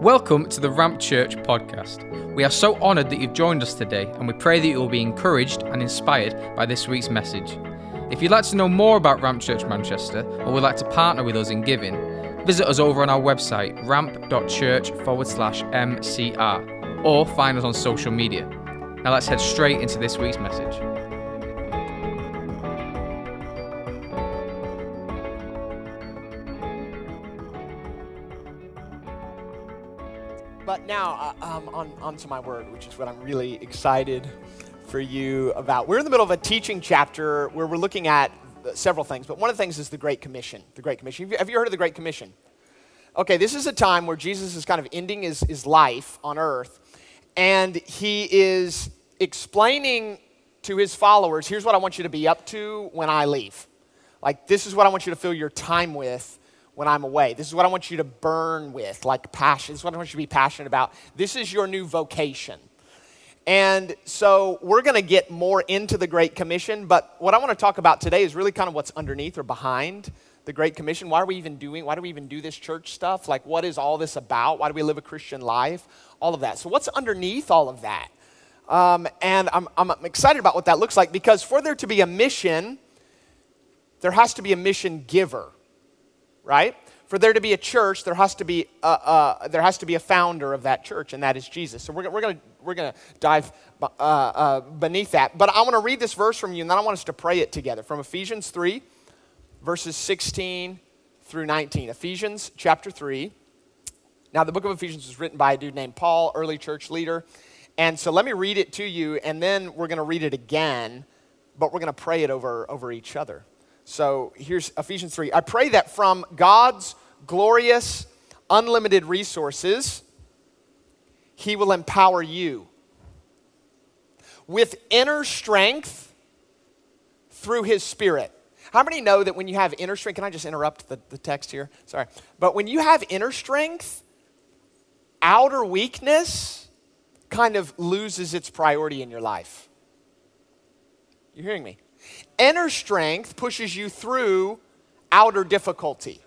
Welcome to the Ramp Church podcast. We are so honoured that you've joined us today, and we pray that you will be encouraged and inspired by this week's message. If you'd like to know more about Ramp Church Manchester or would like to partner with us in giving, visit us over on our website, ramp.church forward slash MCR, or find us on social media. Now let's head straight into this week's message. Now, uh, um, on, on to my word, which is what I'm really excited for you about. We're in the middle of a teaching chapter where we're looking at several things, but one of the things is the Great Commission. The Great Commission. Have you, have you heard of the Great Commission? Okay, this is a time where Jesus is kind of ending his, his life on earth, and he is explaining to his followers here's what I want you to be up to when I leave. Like, this is what I want you to fill your time with when I'm away. This is what I want you to burn with, like passion. This is what I want you to be passionate about. This is your new vocation. And so we're going to get more into the Great Commission, but what I want to talk about today is really kind of what's underneath or behind the Great Commission. Why are we even doing, why do we even do this church stuff? Like, what is all this about? Why do we live a Christian life? All of that. So, what's underneath all of that? Um, and I'm, I'm excited about what that looks like because for there to be a mission, there has to be a mission giver right? For there to be a church, there has to be a, there has to be a founder of that church, and that is Jesus. So we're, we're going we're gonna dive uh, uh, beneath that. But I want to read this verse from you, and then I want us to pray it together from Ephesians 3, verses 16 through 19. Ephesians chapter 3. Now, the book of Ephesians was written by a dude named Paul, early church leader. And so let me read it to you, and then we're going to read it again, but we're going to pray it over, over each other. So here's Ephesians 3. I pray that from God's glorious, unlimited resources, He will empower you with inner strength through His Spirit. How many know that when you have inner strength, can I just interrupt the, the text here? Sorry. But when you have inner strength, outer weakness kind of loses its priority in your life. You're hearing me? Inner strength pushes you through outer difficulty.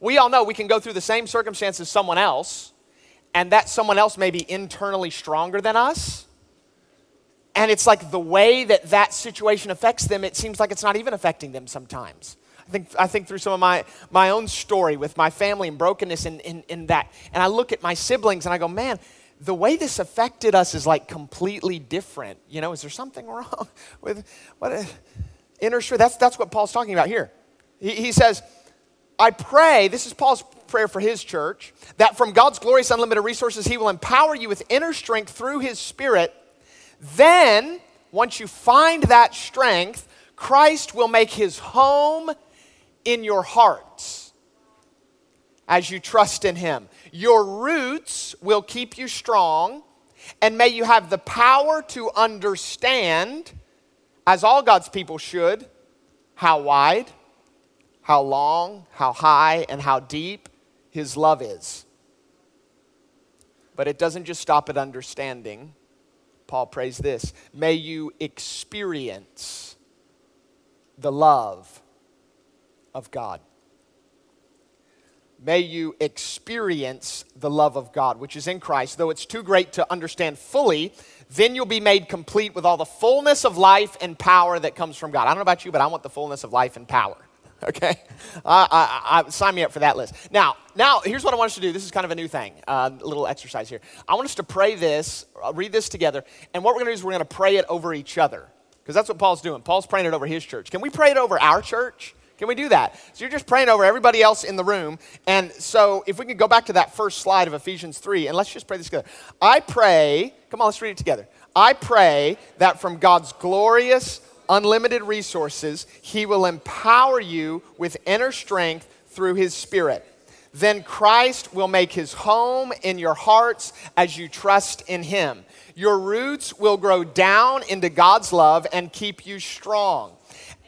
We all know we can go through the same circumstances as someone else, and that someone else may be internally stronger than us. And it's like the way that that situation affects them, it seems like it's not even affecting them sometimes. I think, I think through some of my, my own story with my family and brokenness and in, in that. And I look at my siblings and I go, man, the way this affected us is like completely different. You know, is there something wrong with what inner strength? That's, that's what Paul's talking about here. He, he says, I pray, this is Paul's prayer for his church, that from God's glorious unlimited resources, he will empower you with inner strength through his spirit. Then, once you find that strength, Christ will make his home in your hearts as you trust in him. Your roots will keep you strong, and may you have the power to understand, as all God's people should, how wide, how long, how high, and how deep His love is. But it doesn't just stop at understanding. Paul prays this May you experience the love of God may you experience the love of God, which is in Christ. Though it's too great to understand fully, then you'll be made complete with all the fullness of life and power that comes from God. I don't know about you, but I want the fullness of life and power. Okay, I, I, I, sign me up for that list. Now, now here's what I want us to do. This is kind of a new thing, uh, a little exercise here. I want us to pray this, read this together, and what we're going to do is we're going to pray it over each other because that's what Paul's doing. Paul's praying it over his church. Can we pray it over our church? Can we do that? So you're just praying over everybody else in the room. And so if we could go back to that first slide of Ephesians 3, and let's just pray this together. I pray, come on, let's read it together. I pray that from God's glorious, unlimited resources, He will empower you with inner strength through His Spirit. Then Christ will make His home in your hearts as you trust in Him. Your roots will grow down into God's love and keep you strong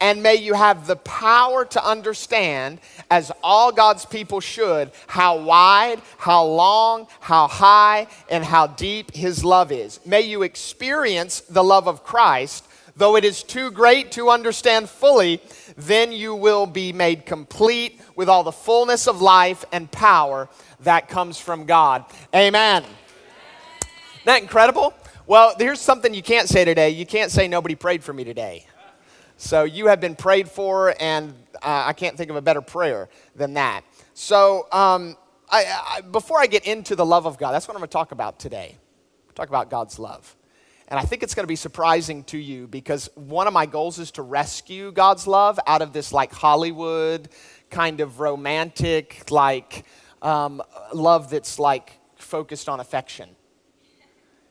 and may you have the power to understand, as all God's people should, how wide, how long, how high, and how deep His love is. May you experience the love of Christ, though it is too great to understand fully, then you will be made complete with all the fullness of life and power that comes from God. Amen. Isn't that incredible? Well, here's something you can't say today. You can't say nobody prayed for me today. So you have been prayed for, and uh, I can't think of a better prayer than that. So um, I, I, before I get into the love of God, that's what I'm going to talk about today. Talk about God's love. And I think it's going to be surprising to you because one of my goals is to rescue God's love out of this like Hollywood kind of romantic, like um, love that's like focused on affection.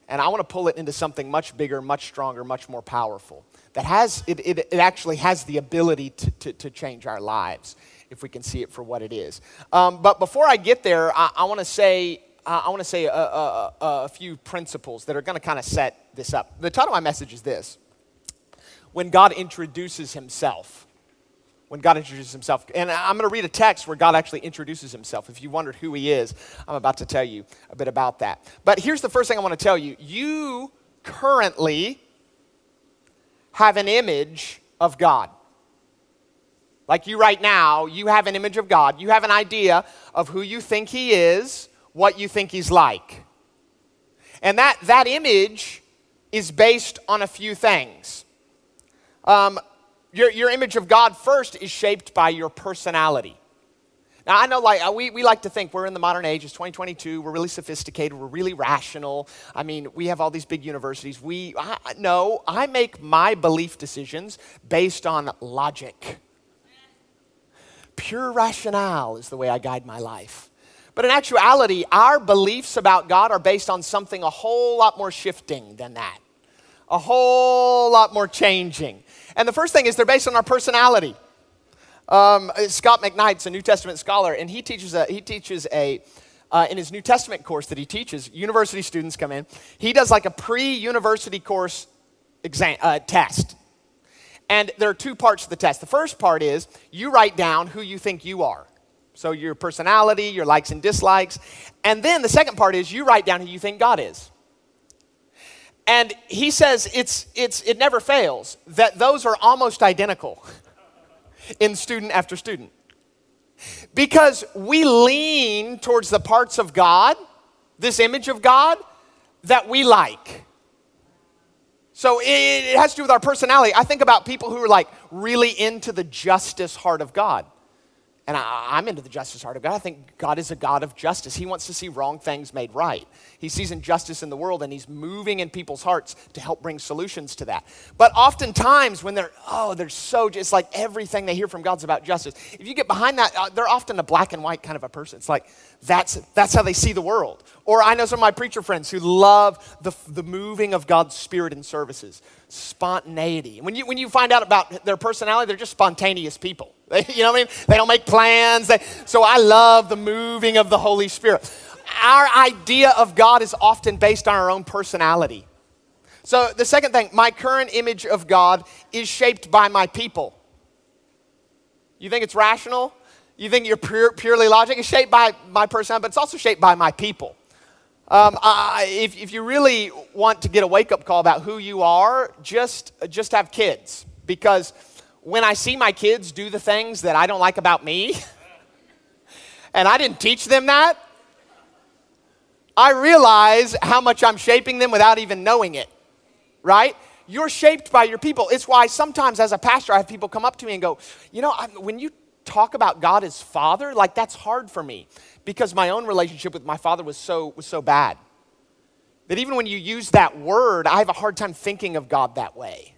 And I want to pull it into something much bigger, much stronger, much more powerful that has, it, it, it actually has the ability to, to, to, change our lives if we can see it for what it is. Um, but before I get there, I, I want to say, I want to say a, a, a few principles that are going to kind of set this up. The title of my message is this When God introduces himself when God introduces himself. And I'm going to read a text where God actually introduces himself. If you wondered who he is, I'm about to tell you a bit about that. But here's the first thing I want to tell you you currently have an image of God. Like you right now, you have an image of God. You have an idea of who you think he is, what you think he's like. And that, that image is based on a few things. Um, your, your image of God first is shaped by your personality. Now, I know like, uh, we, we like to think we're in the modern age, it's 2022, we're really sophisticated, we're really rational. I mean, we have all these big universities. We, I, no, I make my belief decisions based on logic. Pure rationale is the way I guide my life. But in actuality, our beliefs about God are based on something a whole lot more shifting than that, a whole lot more changing. And the first thing is they're based on our personality. Um, Scot McKnight's a New Testament scholar, and he teaches a, he teaches a uh, in his New Testament course that he teaches, university students come in. He does like a pre-university course exam uh, test, and there are two parts to the test. The first part is you write down who you think you are, so your personality, your likes and dislikes, and then the second part is you write down who you think God is. And he says it's, it's, it never fails, that those are almost identical in student after student. Because we lean towards the parts of God, this image of God, that we like. So it, has to do with our personality. I think about people who are like really into the justice heart of God. And I, am into the justice heart of God. I think God is a God of justice. He wants to see wrong things made right. He sees injustice in the world and He's moving in people's hearts to help bring solutions to that. But oftentimes, when they're, oh, they're so, it's like everything they hear from God's about justice. If you get behind that, uh, they're often a black and white kind of a person. It's like, that's, that's how they see the world. Or I know some of my preacher friends who love the, the moving of God's Spirit in services, spontaneity. When you, when you find out about their personality, they're just spontaneous people. They, you know what I mean? They don't make plans. They, so I love the moving of the Holy Spirit. Our idea of God is often based on our own personality. So the second thing, my current image of God is shaped by my people. You think it's rational? You think you're pure, purely logic? It's shaped by my personality, but it's also shaped by my people. Um, I, if, if you really want to get a wake up call about who you are, just, just have kids. Because when I see my kids do the things that I don't like about me, and I didn't teach them that, I realize how much I'm shaping them without even knowing it, right? You're shaped by your people. It's why sometimes as a pastor, I have people come up to me and go, You know, when you talk about God as Father, like that's hard for me because my own relationship with my father was so, was so bad. That even when you use that word, I have a hard time thinking of God that way.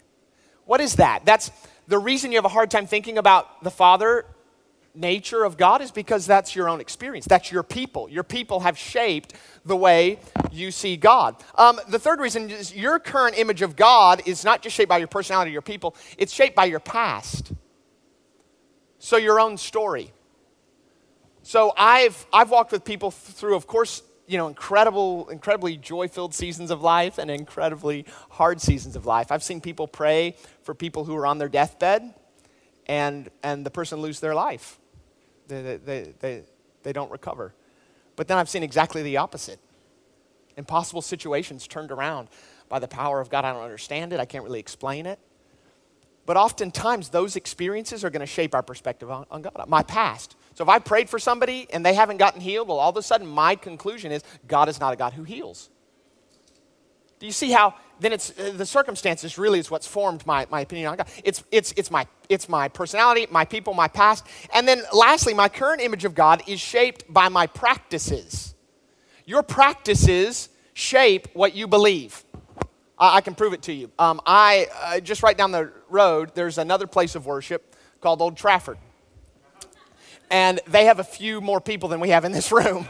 What is that? That's the reason you have a hard time thinking about the Father nature of God is because that's your own experience. That's your people. Your people have shaped the way you see God. Um, the third reason is your current image of God is not just shaped by your personality, your people, it's shaped by your past. So, your own story. So I've, I've walked with people through, of course, you know, incredible, incredibly joy-filled seasons of life and incredibly hard seasons of life. I've seen people pray for people who are on their deathbed and, and the person lose their life. They, they, they, they don't recover. But then I've seen exactly the opposite. Impossible situations turned around by the power of God. I don't understand it. I can't really explain it. But oftentimes, those experiences are going to shape our perspective on, on God. My past. So if I prayed for somebody and they haven't gotten healed, well, all of a sudden, my conclusion is God is not a God who heals. Do you see how then it's uh, the circumstances really is what's formed my, my opinion on God. It's, it's, it's, my, it's my personality, my people, my past. And then lastly, my current image of God is shaped by my practices. Your practices shape what you believe. I, I can prove it to you. Um, I, uh, just right down the road, there's another place of worship called Old Trafford. And they have a few more people than we have in this room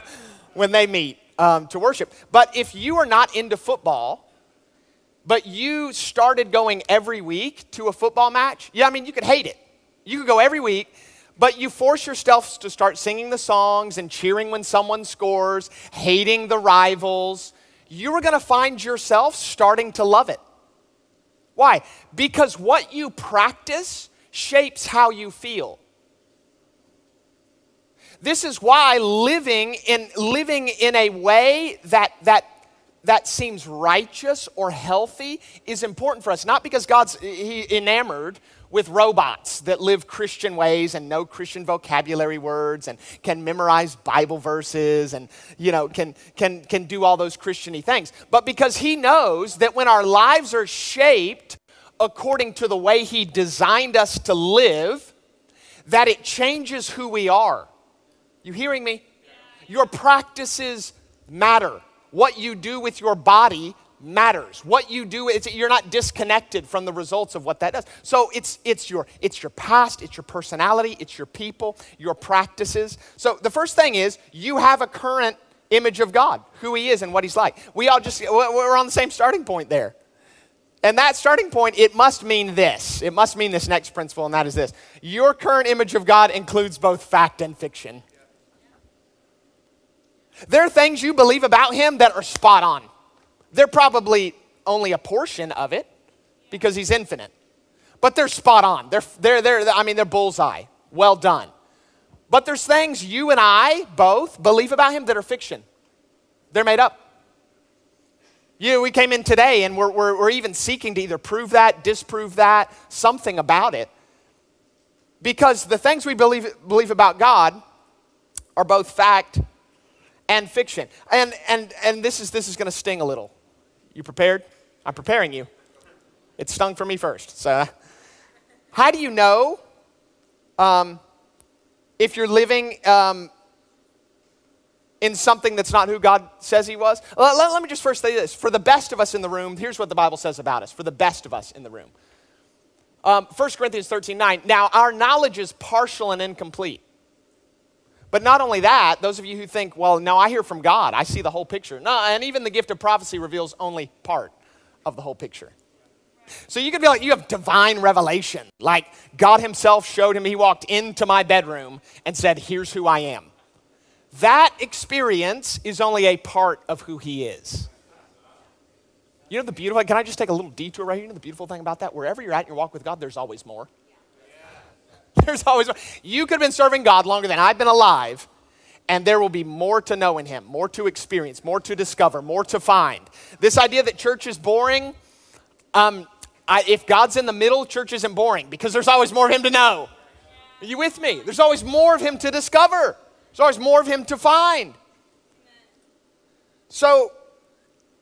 when they meet um, to worship. But if you are not into football, but you started going every week to a football match, yeah, I mean, you could hate it. You could go every week, but you force yourself to start singing the songs and cheering when someone scores, hating the rivals. You are going to find yourself starting to love it. Why? Because what you practice shapes how you feel. This is why living in, living in a way that, that, that seems righteous or healthy is important for us. Not because God's enamored with robots that live Christian ways and know Christian vocabulary words and can memorize Bible verses and you know can can can do all those Christiany things. But because he knows that when our lives are shaped according to the way he designed us to live, that it changes who we are. You hearing me? Your practices matter. What you do with your body matters. What you do, you're not disconnected from the results of what that does. So it's, it's, your, it's your past, it's your personality, it's your people, your practices. So the first thing is you have a current image of God, who He is and what He's like. We all just, we're on the same starting point there. And that starting point, it must mean this. It must mean this next principle, and that is this. Your current image of God includes both fact and fiction. There are things you believe about him that are spot on. They're probably only a portion of it because he's infinite. But they're spot on. They're, they're, they're, I mean, they're bullseye. Well done. But there's things you and I both believe about him that are fiction. They're made up. You we came in today and we're, we're, we're even seeking to either prove that, disprove that, something about it. Because the things we believe, believe about God are both fact and fiction. And, and, and this is, this is going to sting a little. You prepared? I'm preparing you. It stung for me first. So, how do you know um, if you're living um, in something that's not who God says He was? Let, let, let me just first say this. For the best of us in the room, here's what the Bible says about us. For the best of us in the room. Um, 1 Corinthians 13 9. Now, our knowledge is partial and incomplete. But not only that, those of you who think, well, no, I hear from God, I see the whole picture. No, and even the gift of prophecy reveals only part of the whole picture. So you could be like, you have divine revelation. Like God Himself showed him, He walked into my bedroom and said, Here's who I am. That experience is only a part of who He is. You know the beautiful, can I just take a little detour right here? You know the beautiful thing about that? Wherever you're at in your walk with God, there's always more. There's always You could have been serving God longer than I've been alive, and there will be more to know in Him, more to experience, more to discover, more to find. This idea that church is boring, um, I, if God's in the middle, church isn't boring because there's always more of Him to know. Are you with me? There's always more of Him to discover, there's always more of Him to find. So,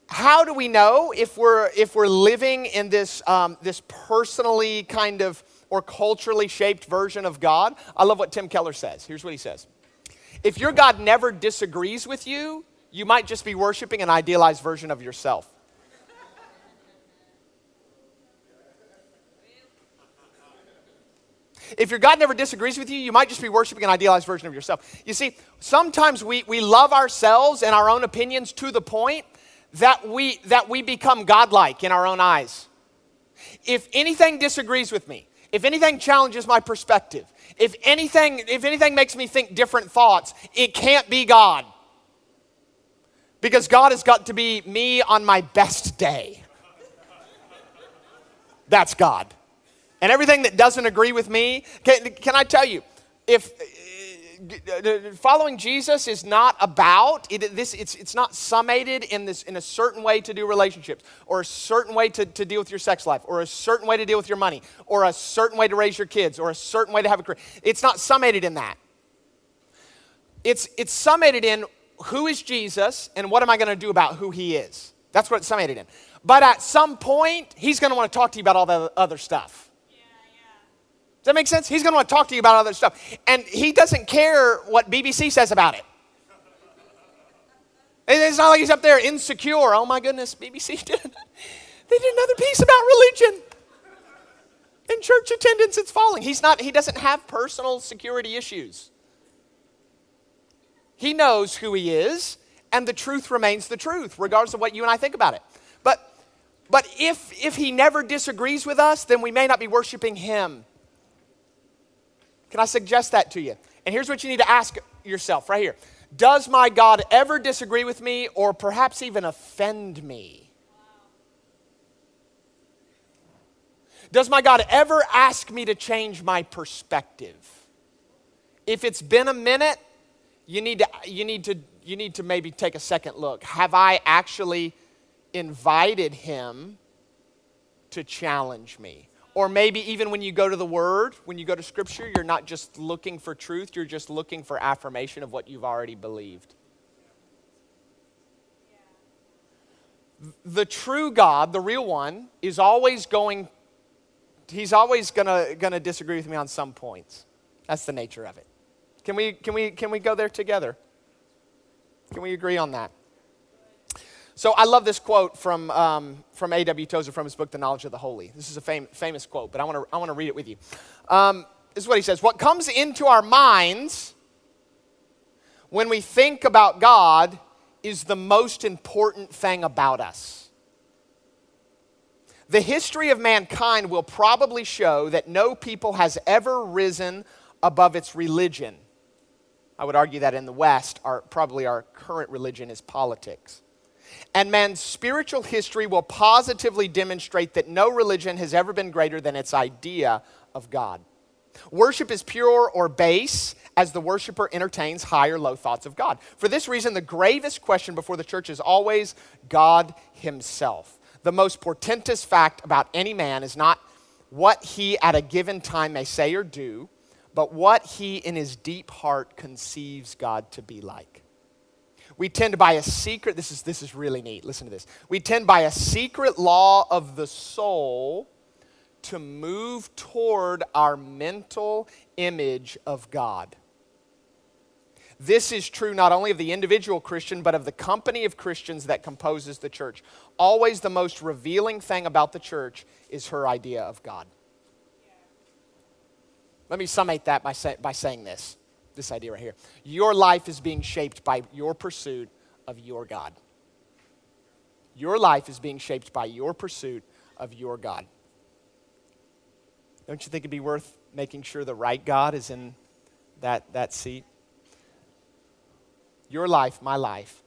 how do we know if we're if we're living in this um, this personally kind of or culturally shaped version of God. I love what Tim Keller says. Here's what he says If your God never disagrees with you, you might just be worshiping an idealized version of yourself. If your God never disagrees with you, you might just be worshiping an idealized version of yourself. You see, sometimes we, we love ourselves and our own opinions to the point that we, that we become godlike in our own eyes. If anything disagrees with me, if anything challenges my perspective, if anything, if anything makes me think different thoughts, it can't be God. Because God has got to be me on my best day. That's God. And everything that doesn't agree with me, can, can I tell you, if following Jesus is not about it, this. It's, it's not summated in this in a certain way to do relationships, or a certain way to, to deal with your sex life, or a certain way to deal with your money, or a certain way to raise your kids, or a certain way to have a career. It's not summated in that. It's it's summated in who is Jesus and what am I going to do about who he is. That's what it's summated in. But at some point, he's going to want to talk to you about all the other stuff. That make sense? He's going to want to talk to you about other stuff. And he doesn't care what BBC says about it. It's not like he's up there insecure. Oh my goodness, BBC did. They did another piece about religion. In church attendance, it's falling. He's not, he doesn't have personal security issues. He knows who he is, and the truth remains the truth, regardless of what you and I think about it. But but if if he never disagrees with us, then we may not be worshiping him. Can I suggest that to you? And here's what you need to ask yourself right here Does my God ever disagree with me or perhaps even offend me? Does my God ever ask me to change my perspective? If it's been a minute, you need to, you need to, you need to maybe take a second look. Have I actually invited him to challenge me? Or maybe even when you go to the Word, when you go to Scripture, you're not just looking for truth, you're just looking for affirmation of what you've already believed. The true God, the real one, is always going, he's always gonna, gonna disagree with me on some points. That's the nature of it. Can we, can we, can we go there together? Can we agree on that? So I love this quote from, um, from A.W. Tozer from his book, The Knowledge of the Holy. This is a fam- famous quote, but I want to I wanna read it with you. Um, this is what he says What comes into our minds when we think about God is the most important thing about us. The history of mankind will probably show that no people has ever risen above its religion. I would argue that in the West, our, probably our current religion is politics. And man's spiritual history will positively demonstrate that no religion has ever been greater than its idea of God. Worship is pure or base as the worshiper entertains high or low thoughts of God. For this reason, the gravest question before the church is always God Himself. The most portentous fact about any man is not what he at a given time may say or do, but what he in his deep heart conceives God to be like. We tend by a secret, this is, this is really neat, listen to this. We tend by a secret law of the soul to move toward our mental image of God. This is true not only of the individual Christian, but of the company of Christians that composes the church. Always the most revealing thing about the church is her idea of God. Let me summate that by, say, by saying this this idea right here. Your life is being shaped by your pursuit of your God. Your life is being shaped by your pursuit of your God. Don't you think it'd be worth making sure the right God is in that, that seat? Your life, my life,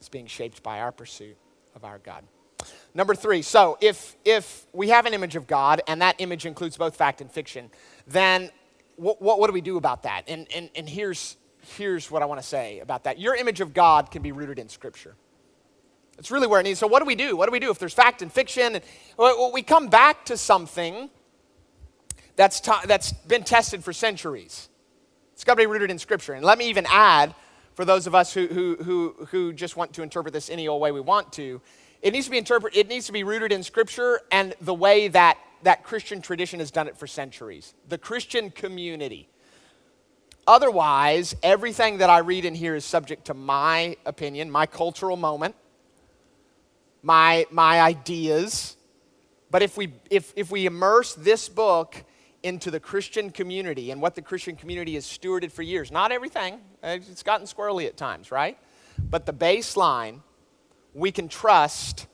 is being shaped by our pursuit of our God. Number three, so if, if we have an image of God, and that image includes both fact and fiction, then what, what, what do we do about that? And, and, and here's, here's what I want to say about that. Your image of God can be rooted in Scripture. It's really where it needs. So, what do we do? What do we do if there's fact and fiction? And, well, we come back to something that's, t- that's been tested for centuries. It's got to be rooted in Scripture. And let me even add, for those of us who, who, who, who just want to interpret this any old way we want to, it needs to be interpret, it needs to be rooted in Scripture and the way that that Christian tradition has done it for centuries. The Christian community. Otherwise, everything that I read in here is subject to my opinion, my cultural moment, my, my ideas. But if we, if, if we immerse this book into the Christian community and what the Christian community has stewarded for years, not everything, it's gotten squirrely at times, right? But the baseline, we can trust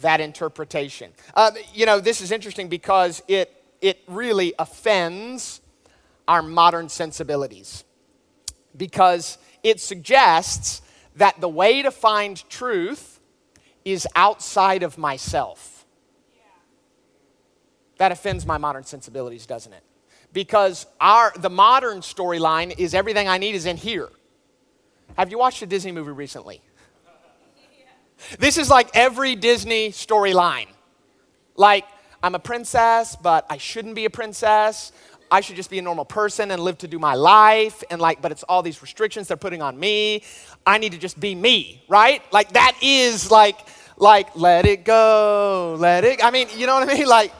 that interpretation. Uh, you know, this is interesting because it, it really offends our modern sensibilities. Because it suggests that the way to find truth is outside of myself. That offends my modern sensibilities, doesn't it? because our, the modern storyline is everything I need is in here. Have you watched a Disney movie recently? This is like every Disney storyline. Like, I'm a princess, but I shouldn't be a princess. I should just be a normal person and live to do my life. And like, but it's all these restrictions they're putting on me. I need to just be me, right? Like, that is like, like, let it go, let it. I mean, you know what I mean? Like,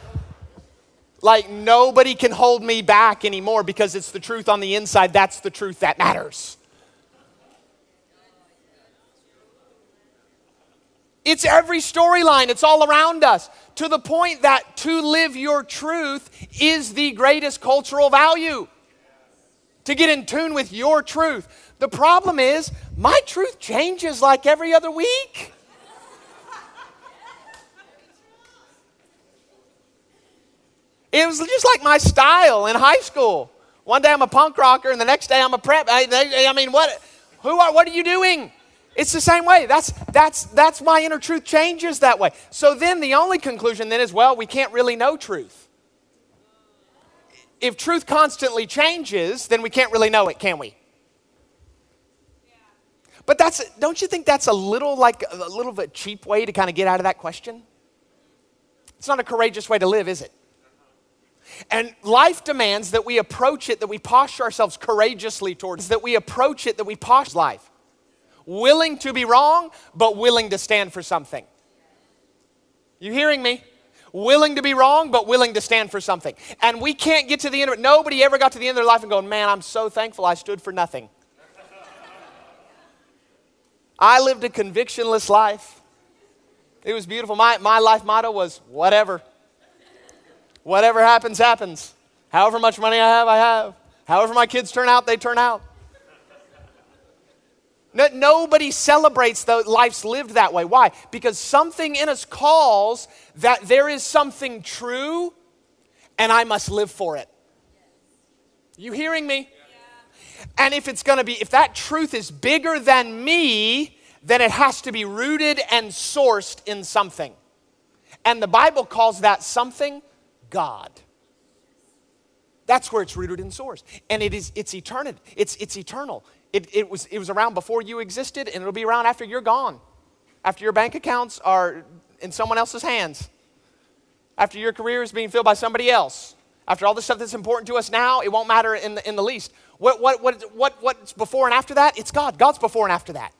like nobody can hold me back anymore because it's the truth on the inside. That's the truth that matters. It's every storyline, it's all around us, to the point that to live your truth is the greatest cultural value. To get in tune with your truth. The problem is, my truth changes like every other week. It was just like my style in high school. One day I'm a punk rocker, and the next day I'm a prep. I, I mean, what? Who are? What are you doing? It's the same way. That's, that's, that's why inner truth changes that way. So then the only conclusion then is well, we can't really know truth. If truth constantly changes, then we can't really know it, can we? But that's don't you think that's a little like a little bit cheap way to kind of get out of that question? It's not a courageous way to live, is it? And life demands that we approach it, that we posture ourselves courageously towards, that we approach it, that we posture life willing to be wrong, but willing to stand for something. You hearing me? Willing to be wrong, but willing to stand for something. And we can't get to the end of it. Nobody ever got to the end of their life and going, man, I'm so thankful I stood for nothing. I lived a convictionless life. It was beautiful. My, my life motto was whatever. Whatever happens, happens. However much money I have, I have. However my kids turn out, they turn out. No, nobody celebrates the life's lived that way. Why? Because something in us calls that there is something true and I must live for it. You hearing me? And if it's going to be, if that truth is bigger than me, then it has to be rooted and sourced in something. And the Bible calls that something God. That's where it's rooted and sourced. And it is, it's eternal. It's, it's eternal. It, it, was, it was around before you existed, and it'll be around after you're gone. After your bank accounts are in someone else's hands. After your career is being filled by somebody else. After all the stuff that's important to us now, it won't matter in the, in the least. What, what, what, what, what's before and after that? It's God. God's before and after that.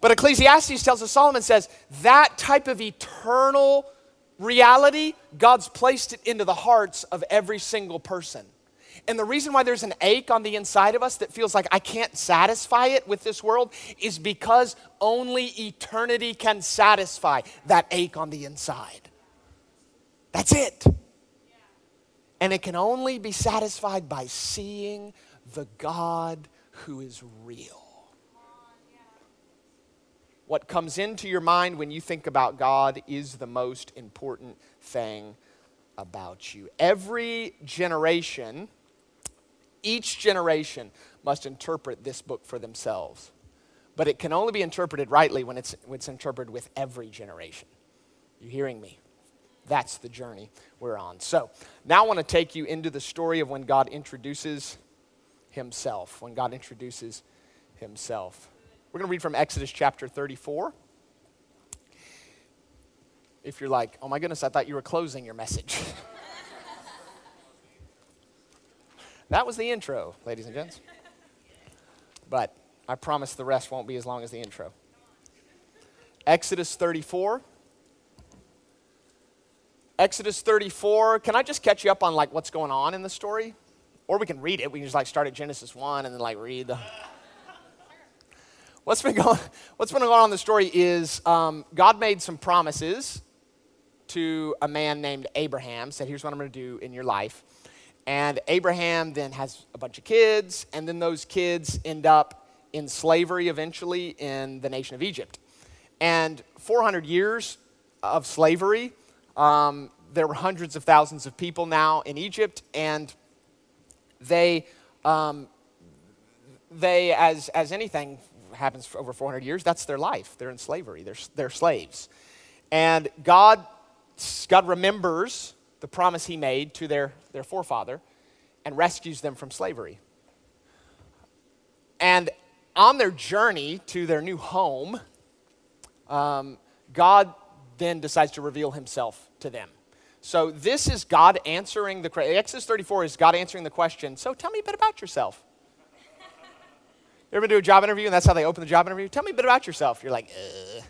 But Ecclesiastes tells us, Solomon says, that type of eternal reality, God's placed it into the hearts of every single person. And the reason why there's an ache on the inside of us that feels like I can't satisfy it with this world is because only eternity can satisfy that ache on the inside. That's it. And it can only be satisfied by seeing the God who is real. What comes into your mind when you think about God is the most important thing about you. Every generation each generation must interpret this book for themselves. But it can only be interpreted rightly when it's, when it's interpreted with every generation. You hearing me? That's the journey we're on. So now I want to take you into the story of when God introduces himself. When God introduces himself. We're going to read from Exodus chapter 34. If you're like, oh my goodness, I thought you were closing your message. That was the intro, ladies and gents. But I promise the rest won't be as long as the intro. Exodus 34. Exodus 34. Can I just catch you up on like what's going on in the story? Or we can read it. We can just like start at Genesis 1 and then like read the. What's been going, what's been going on in the story is um, God made some promises to a man named Abraham, said, Here's what I'm going to do in your life. And Abraham then has a bunch of kids, and then those kids end up in slavery eventually in the nation of Egypt. And 400 years of slavery, um, there were hundreds of thousands of people now in Egypt, and they, um, they as, as anything happens for over 400 years, that's their life. They're in slavery, they're, they're slaves. And God, God remembers the promise he made to their, their forefather. and rescues them from slavery. And on their journey to their new home, um, God then decides to reveal himself to them. So this is God answering the Exodus 34 is God answering the question. So tell me a bit about yourself. You ever do a job interview and that's how they open the job interview? Tell me a bit about yourself. You're like, Ugh.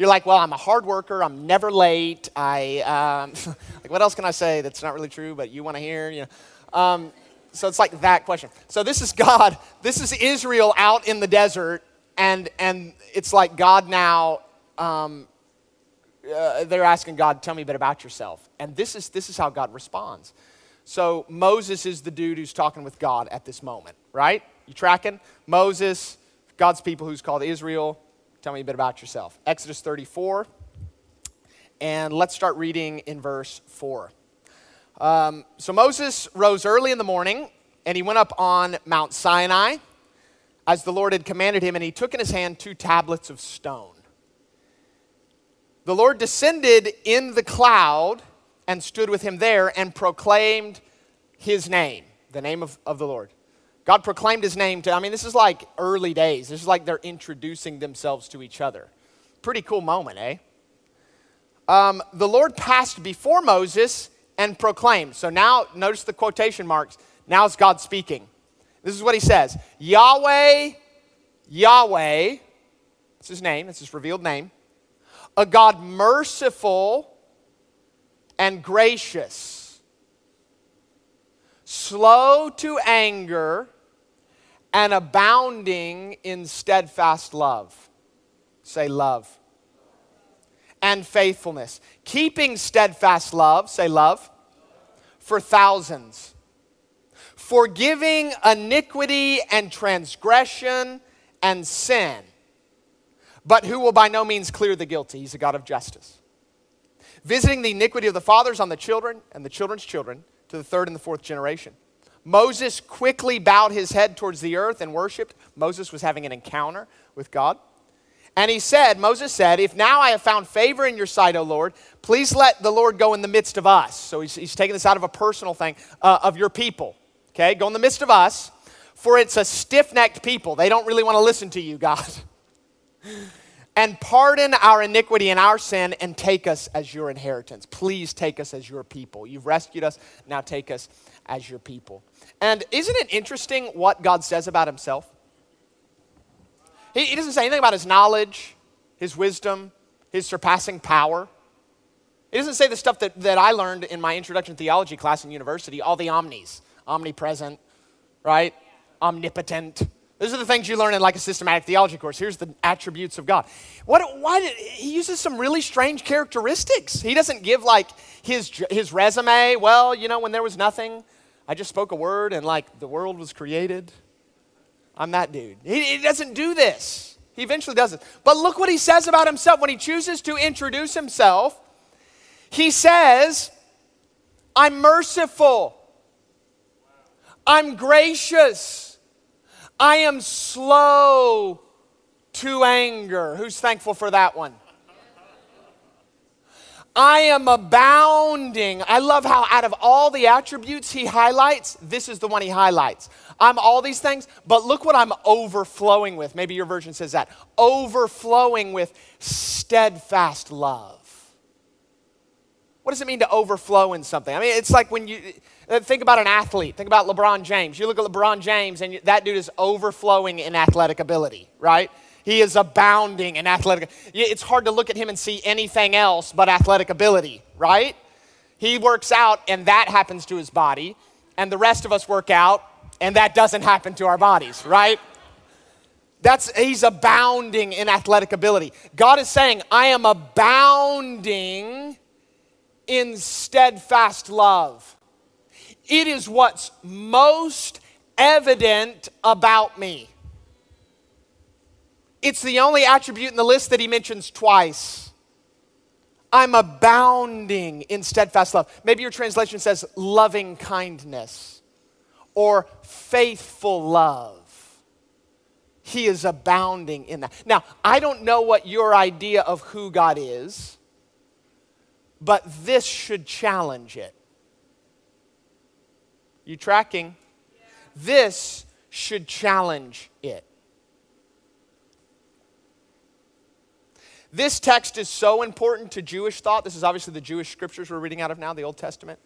You're like, well, I'm a hard worker. I'm never late. I um, like, what else can I say that's not really true, but you want to hear? You know. Um, so it's like that question. So this is God. This is Israel out in the desert, and and it's like God now. Um, uh, they're asking God, "Tell me a bit about yourself." And this is this is how God responds. So Moses is the dude who's talking with God at this moment, right? You tracking? Moses, God's people who's called Israel. Tell me a bit about yourself. Exodus 34. And let's start reading in verse 4. Um, so Moses rose early in the morning, and he went up on Mount Sinai as the Lord had commanded him, and he took in his hand two tablets of stone. The Lord descended in the cloud and stood with him there and proclaimed his name, the name of, of the Lord. God proclaimed his name to, I mean, this is like early days. This is like they're introducing themselves to each other. Pretty cool moment, eh? Um, the Lord passed before Moses and proclaimed. So now, notice the quotation marks. Now it's God speaking. This is what he says Yahweh, Yahweh, it's his name, it's his revealed name, a God merciful and gracious, slow to anger, and abounding in steadfast love. Say love and faithfulness. Keeping steadfast love, say love, for thousands. Forgiving iniquity and transgression and sin, but who will by no means clear the guilty. He's a God of justice. Visiting the iniquity of the fathers on the children and the children's children to the third and the fourth generation. Moses quickly bowed his head towards the earth and worshiped. Moses was having an encounter with God. And he said, Moses said, If now I have found favor in your sight, O Lord, please let the Lord go in the midst of us. So he's, he's taking this out of a personal thing uh, of your people. Okay, go in the midst of us, for it's a stiff necked people. They don't really want to listen to you, God. and pardon our iniquity and our sin and take us as your inheritance. Please take us as your people. You've rescued us, now take us as your people. And isn't it interesting what God says about himself? He, he doesn't say anything about his knowledge, his wisdom, his surpassing power. He doesn't say the stuff that, that I learned in my introduction to theology class in university, all the omnis, omnipresent, right? Omnipotent. Those are the things you learn in like a systematic theology course. Here's the attributes of God. What, why did, he uses some really strange characteristics. He doesn't give like his, his resume. Well, you know, when there was nothing, I just spoke a word and like the world was created. I'm that dude. He, he doesn't do this. He eventually does it. But look what he says about himself. When he chooses to introduce himself, he says, I'm merciful. I'm gracious. I am slow to anger. Who's thankful for that one? I am abounding. I love how, out of all the attributes he highlights, this is the one he highlights. I'm all these things, but look what I'm overflowing with. Maybe your version says that. Overflowing with steadfast love. What does it mean to overflow in something? I mean, it's like when you uh, think about an athlete, think about LeBron James. You look at LeBron James, and that dude is overflowing in athletic ability, right? He is abounding in athletic. It's hard to look at him and see anything else but athletic ability, right? He works out, and that happens to his body, and the rest of us work out, and that doesn't happen to our bodies, right? That's he's abounding in athletic ability. God is saying, I am abounding in steadfast love. It is what's most evident about me. It's the only attribute in the list that he mentions twice. I'm abounding in steadfast love. Maybe your translation says loving kindness or faithful love. He is abounding in that. Now, I don't know what your idea of who God is, but this should challenge it. You tracking? This should challenge it. This text is so important to Jewish thought. This is obviously the Jewish scriptures we're reading out of now, the Old Testament.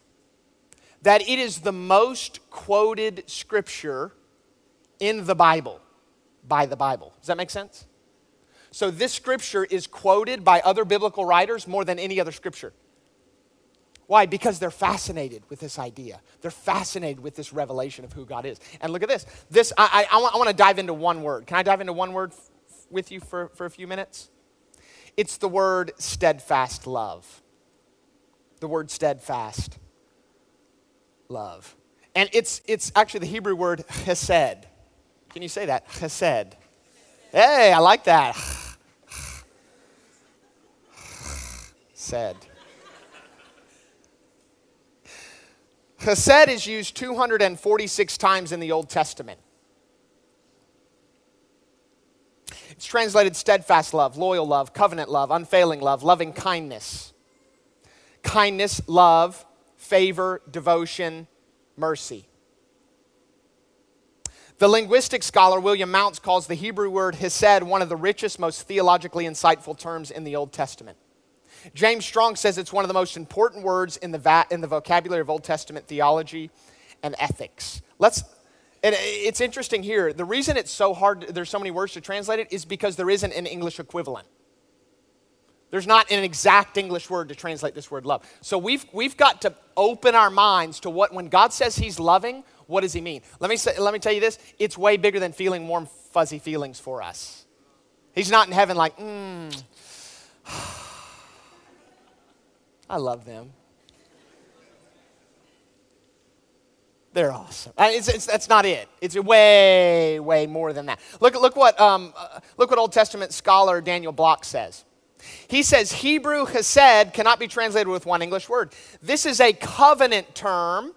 That it is the most quoted scripture in the Bible by the Bible. Does that make sense? So, this scripture is quoted by other biblical writers more than any other scripture. Why? Because they're fascinated with this idea. They're fascinated with this revelation of who God is. And look at this. This I, I, I want, I want to dive into one word. Can I dive into one word f- with you for, for a few minutes? It's the word steadfast love. The word steadfast love. And it's, it's actually the Hebrew word chesed. Can you say that? Chesed. Hey, I like that. Said. Chesed is used 246 times in the Old Testament. It's translated steadfast love, loyal love, covenant love, unfailing love, loving kindness. Kindness, love, favor, devotion, mercy. The linguistic scholar William Mounce calls the Hebrew word hesed one of the richest, most theologically insightful terms in the Old Testament. James Strong says it's one of the most important words in the, va- in the vocabulary of Old Testament theology and ethics. Let's, and it's interesting here. The reason it's so hard, there's so many words to translate it, is because there isn't an English equivalent. There's not an exact English word to translate this word love. So we've, we've got to open our minds to what, when God says He's loving, what does He mean? Let me, say, let me tell you this it's way bigger than feeling warm, fuzzy feelings for us. He's not in heaven like, mmm, I love them. They're awesome. It's, it's, that's not it. It's way, way more than that. Look, look, what, um, uh, look what Old Testament scholar Daniel Block says. He says Hebrew chesed cannot be translated with one English word. This is a covenant term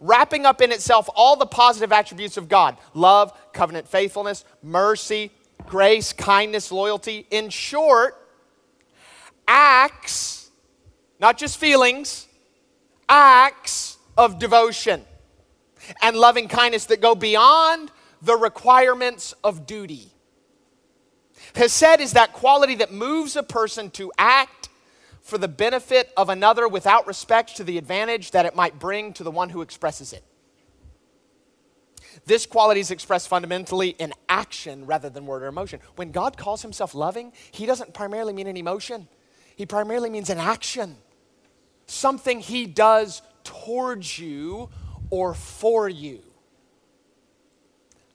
wrapping up in itself all the positive attributes of God love, covenant faithfulness, mercy, grace, kindness, loyalty. In short, acts, not just feelings, acts of devotion and loving kindness that go beyond the requirements of duty. Hesed is that quality that moves a person to act for the benefit of another without respect to the advantage that it might bring to the one who expresses it. This quality is expressed fundamentally in action rather than word or emotion. When God calls himself loving, he doesn't primarily mean an emotion, he primarily means an action. Something he does towards you or for you.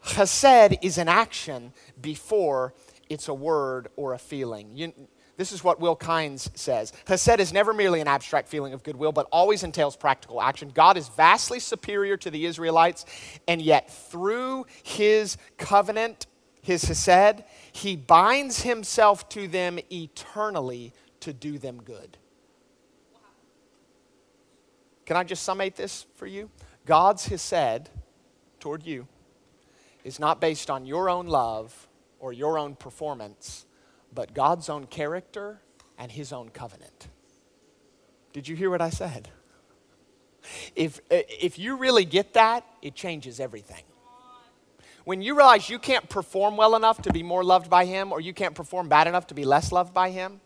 Chesed is an action before it's a word or a feeling. You, this is what Will Kynes says. Chesed is never merely an abstract feeling of goodwill, but always entails practical action. God is vastly superior to the Israelites, and yet through his covenant, his Chesed, he binds himself to them eternally to do them good. Can I just summate this for you? God's Hesed toward you is not based on your own love or your own performance, but God's own character and His own covenant. Did you hear what I said? If, if you really get that, it changes everything. When you realize you can't perform well enough to be more loved by Him, or you can't perform bad enough to be less loved by Him,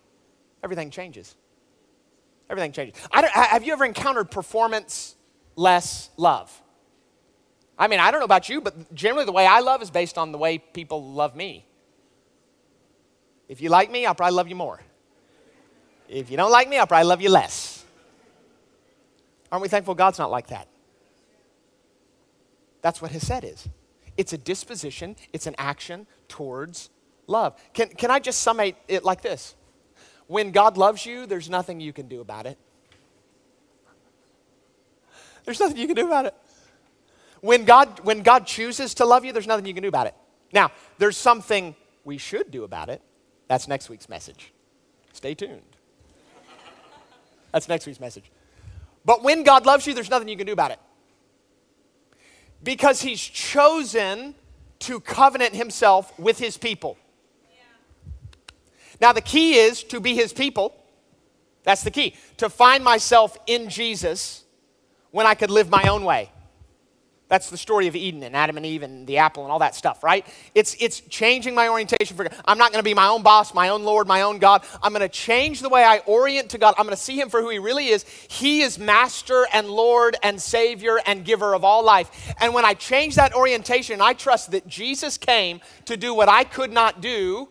everything changes. Everything changes. have you ever encountered performance less love. I mean, I don't know about you, but generally the way I love is based on the way people love me. If you like me, I'll probably love you more. If you don't like me, I'll probably love you less. Aren't we thankful God's not like that? That's what Hesed is. It's a disposition, it's an action towards love. Can, can I just summate it like this? When God loves you, there's nothing you can do about it. There's nothing you can do about it. When God, when God chooses to love you, there's nothing you can do about it. Now, there's something we should do about it. That's next week's message. Stay tuned. That's next week's message. But when God loves you, there's nothing you can do about it. Because He's chosen to covenant Himself with His people. Now, the key is to be His people. That's the key. To find myself in Jesus when I could live my own way. That's the story of Eden and Adam and Eve and the apple and all that stuff, right? It's, it's changing my orientation for God. I'm not going to be my own boss, my own Lord, my own God. I'm going to change the way I orient to God. I'm going to see Him for who He really is. He is Master and Lord and Savior and giver of all life. And when I change that orientation, I trust that Jesus came to do what I could not do,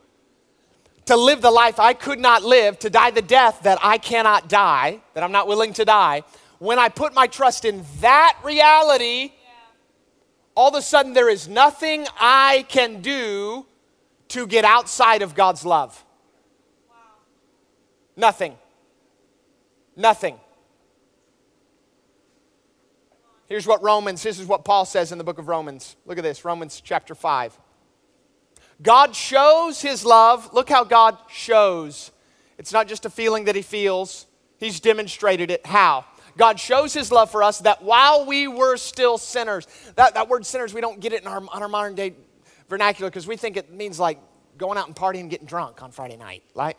to live the life I could not live, to die the death that I cannot die, that I'm not willing to die. When I put my trust in that reality, all of a sudden there is nothing I can do to get outside of God's love. Wow. Nothing. Nothing. Here's what Romans, this is what Paul says in the book of Romans. Look at this, Romans chapter 5. God shows his love. Look how God shows. It's not just a feeling that he feels, he's demonstrated it. How? God shows his love for us that while we were still sinners, that, that word sinners, we don't get it in our, on our modern day vernacular because we think it means like going out and partying and getting drunk on Friday night, right?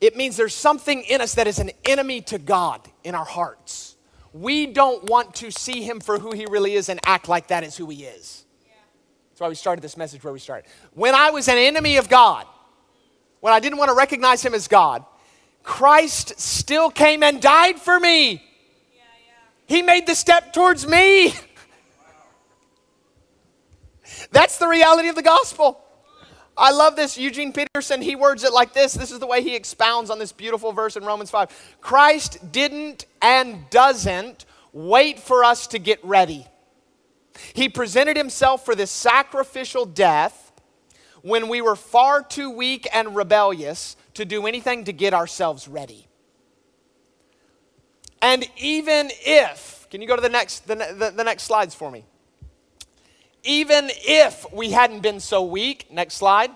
It means there's something in us that is an enemy to God in our hearts. We don't want to see him for who he really is and act like that is who he is. That's why we started this message where we started. When I was an enemy of God, when I didn't want to recognize him as God, Christ still came and died for me. He made the step towards me. That's the reality of the gospel. I love this. Eugene Peterson, he words it like this. This is the way he expounds on this beautiful verse in Romans 5. Christ didn't and doesn't wait for us to get ready. He presented himself for this sacrificial death when we were far too weak and rebellious to do anything to get ourselves ready. And even if, can you go to the next, the, the, the next slides for me? Even if we hadn't been so weak, next slide,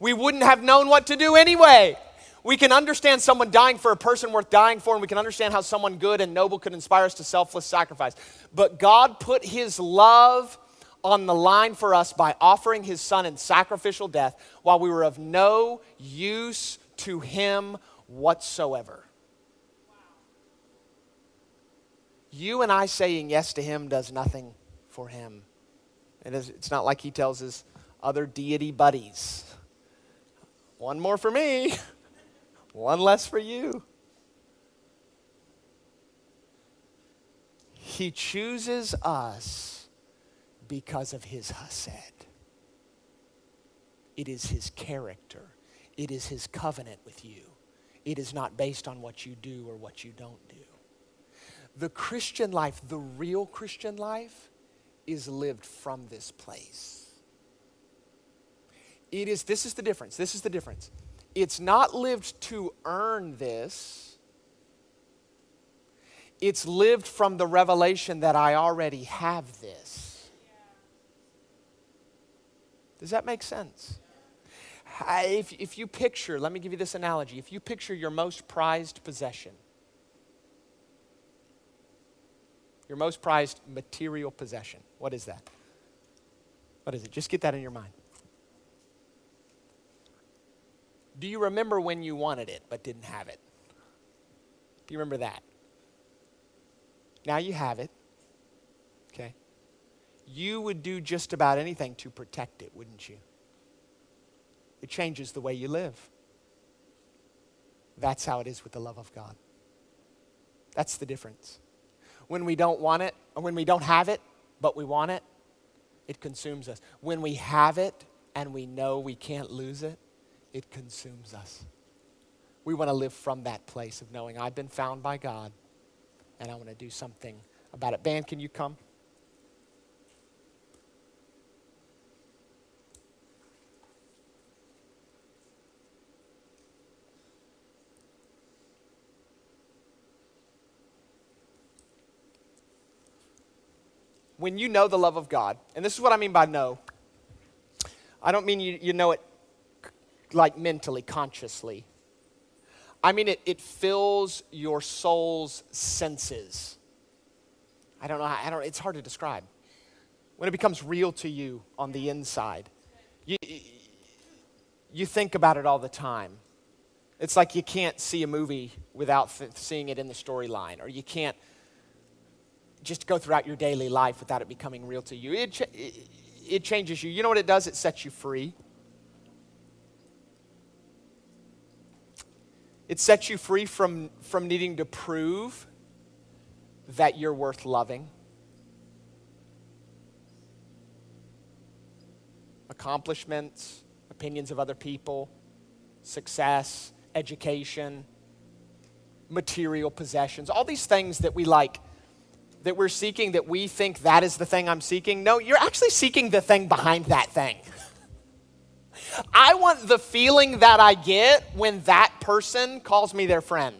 we wouldn't have known what to do anyway. We can understand someone dying for a person worth dying for, and we can understand how someone good and noble could inspire us to selfless sacrifice. But God put His love on the line for us by offering His Son in sacrificial death while we were of no use to Him whatsoever. You and I saying yes to him does nothing for him. It is, it's not like he tells his other deity buddies, one more for me, one less for you. He chooses us because of his Hesed. It is his character, it is his covenant with you. It is not based on what you do or what you don't do. The Christian life, the real Christian life, is lived from this place. It is, this is the difference. This is the difference. It's not lived to earn this, it's lived from the revelation that I already have this. Does that make sense? If, if you picture, let me give you this analogy. If you picture your most prized possession, Your most prized material possession. What is that? What is it? Just get that in your mind. Do you remember when you wanted it but didn't have it? Do you remember that? Now you have it. Okay? You would do just about anything to protect it, wouldn't you? It changes the way you live. That's how it is with the love of God. That's the difference when we don't want it, or when we don't have it, but we want it, it consumes us. When we have it and we know we can't lose it, it consumes us. We want to live from that place of knowing I've been found by God and I want to do something about it. Band, can you come? When you know the love of God, and this is what I mean by know, I don't mean you, you know it like mentally, consciously. I mean it, it fills your soul's senses. I don't know, I don't, it's hard to describe. When it becomes real to you on the inside, you, you think about it all the time. It's like you can't see a movie without th- seeing it in the storyline, or you can't just go throughout your daily life without it becoming real to you. It, it, it changes you. You know what it does? It sets you free. It sets you free from, from needing to prove that you're worth loving. Accomplishments, opinions of other people, success, education, material possessions, all these things that we like, that we're seeking, that we think that is the thing I'm seeking. No, you're actually seeking the thing behind that thing. I want the feeling that I get when that person calls me their friend.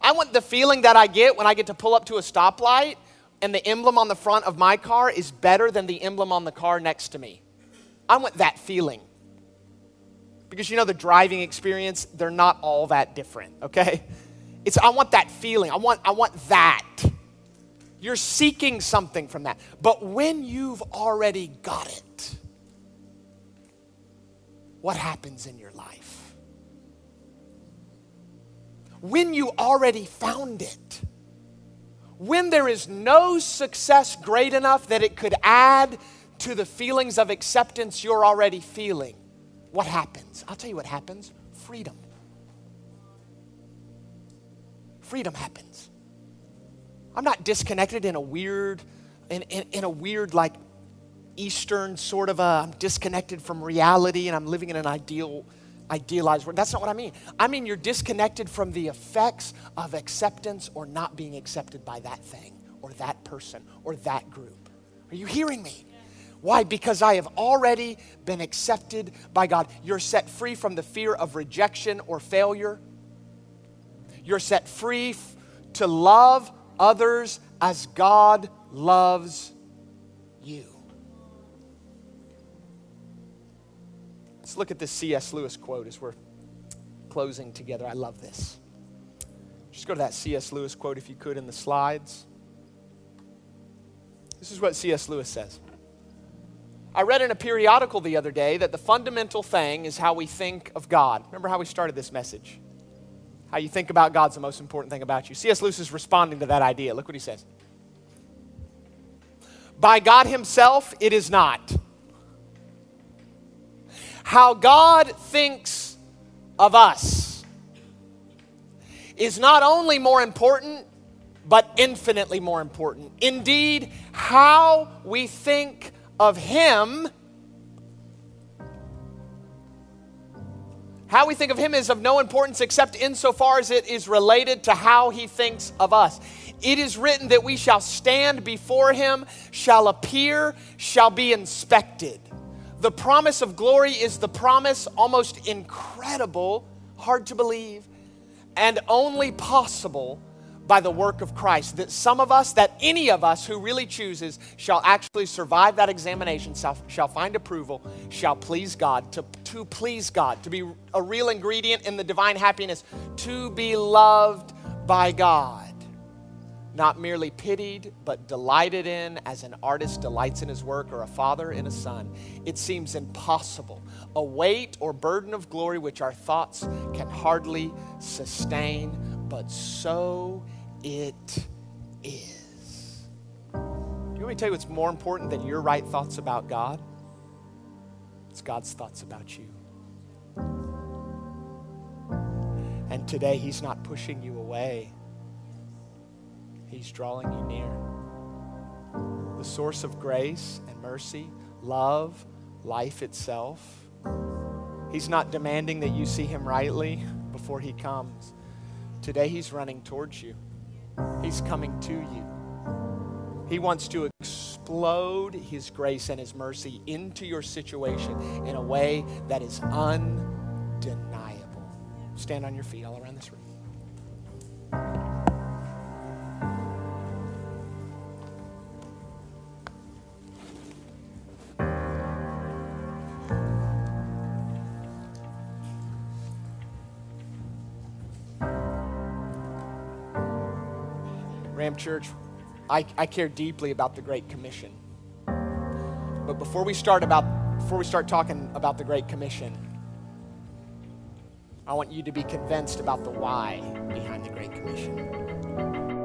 I want the feeling that I get when I get to pull up to a stoplight and the emblem on the front of my car is better than the emblem on the car next to me. I want that feeling. Because you know the driving experience, they're not all that different, okay? It's I want that feeling. I want I want that. You're seeking something from that. But when you've already got it, what happens in your life? When you already found it, when there is no success great enough that it could add to the feelings of acceptance you're already feeling, what happens? I'll tell you what happens freedom. Freedom happens. I'm not disconnected in a weird, in, in, in a weird, like, Eastern sort of a, I'm disconnected from reality and I'm living in an ideal, idealized world. That's not what I mean. I mean, you're disconnected from the effects of acceptance or not being accepted by that thing or that person or that group. Are you hearing me? Why? Because I have already been accepted by God. You're set free from the fear of rejection or failure. You're set free f- to love others as God loves you. Let's look at this C.S. Lewis quote as we're closing together. I love this. Just go to that C.S. Lewis quote if you could in the slides. This is what C.S. Lewis says. I read in a periodical the other day that the fundamental thing is how we think of God. Remember how we started this message? How you think about God's the most important thing about you. C.S. Lewis is responding to that idea. Look what he says. By God Himself, it is not. How God thinks of us is not only more important, but infinitely more important. Indeed, how we think of Him, how we think of Him is of no importance except insofar as it is related to how He thinks of us. It is written that we shall stand before Him, shall appear, shall be inspected. The promise of glory is the promise, almost incredible, hard to believe, and only possible by the work of Christ. That some of us, that any of us who really chooses, shall actually survive that examination, shall, find approval, shall please God, to, to please God, to be a real ingredient in the divine happiness, to be loved by God. Not merely pitied, but delighted in, as an artist delights in his work or a father in a son. It seems impossible. A weight or burden of glory which our thoughts can hardly sustain, but so it is. You want me to tell you what's more important than your right thoughts about God? It's God's thoughts about you. And today, He's not pushing you away, He's drawing you near. The source of grace and mercy, love, life itself. He's not demanding that you see Him rightly before He comes. Today, He's running towards you. He's coming to you. He wants to explode His grace and His mercy into your situation in a way that is undeniable. Stand on your feet all around this room. Church, I, I care deeply about the Great Commission. But before we start about before we start talking about the Great Commission, I want you to be convinced about the why behind the Great Commission.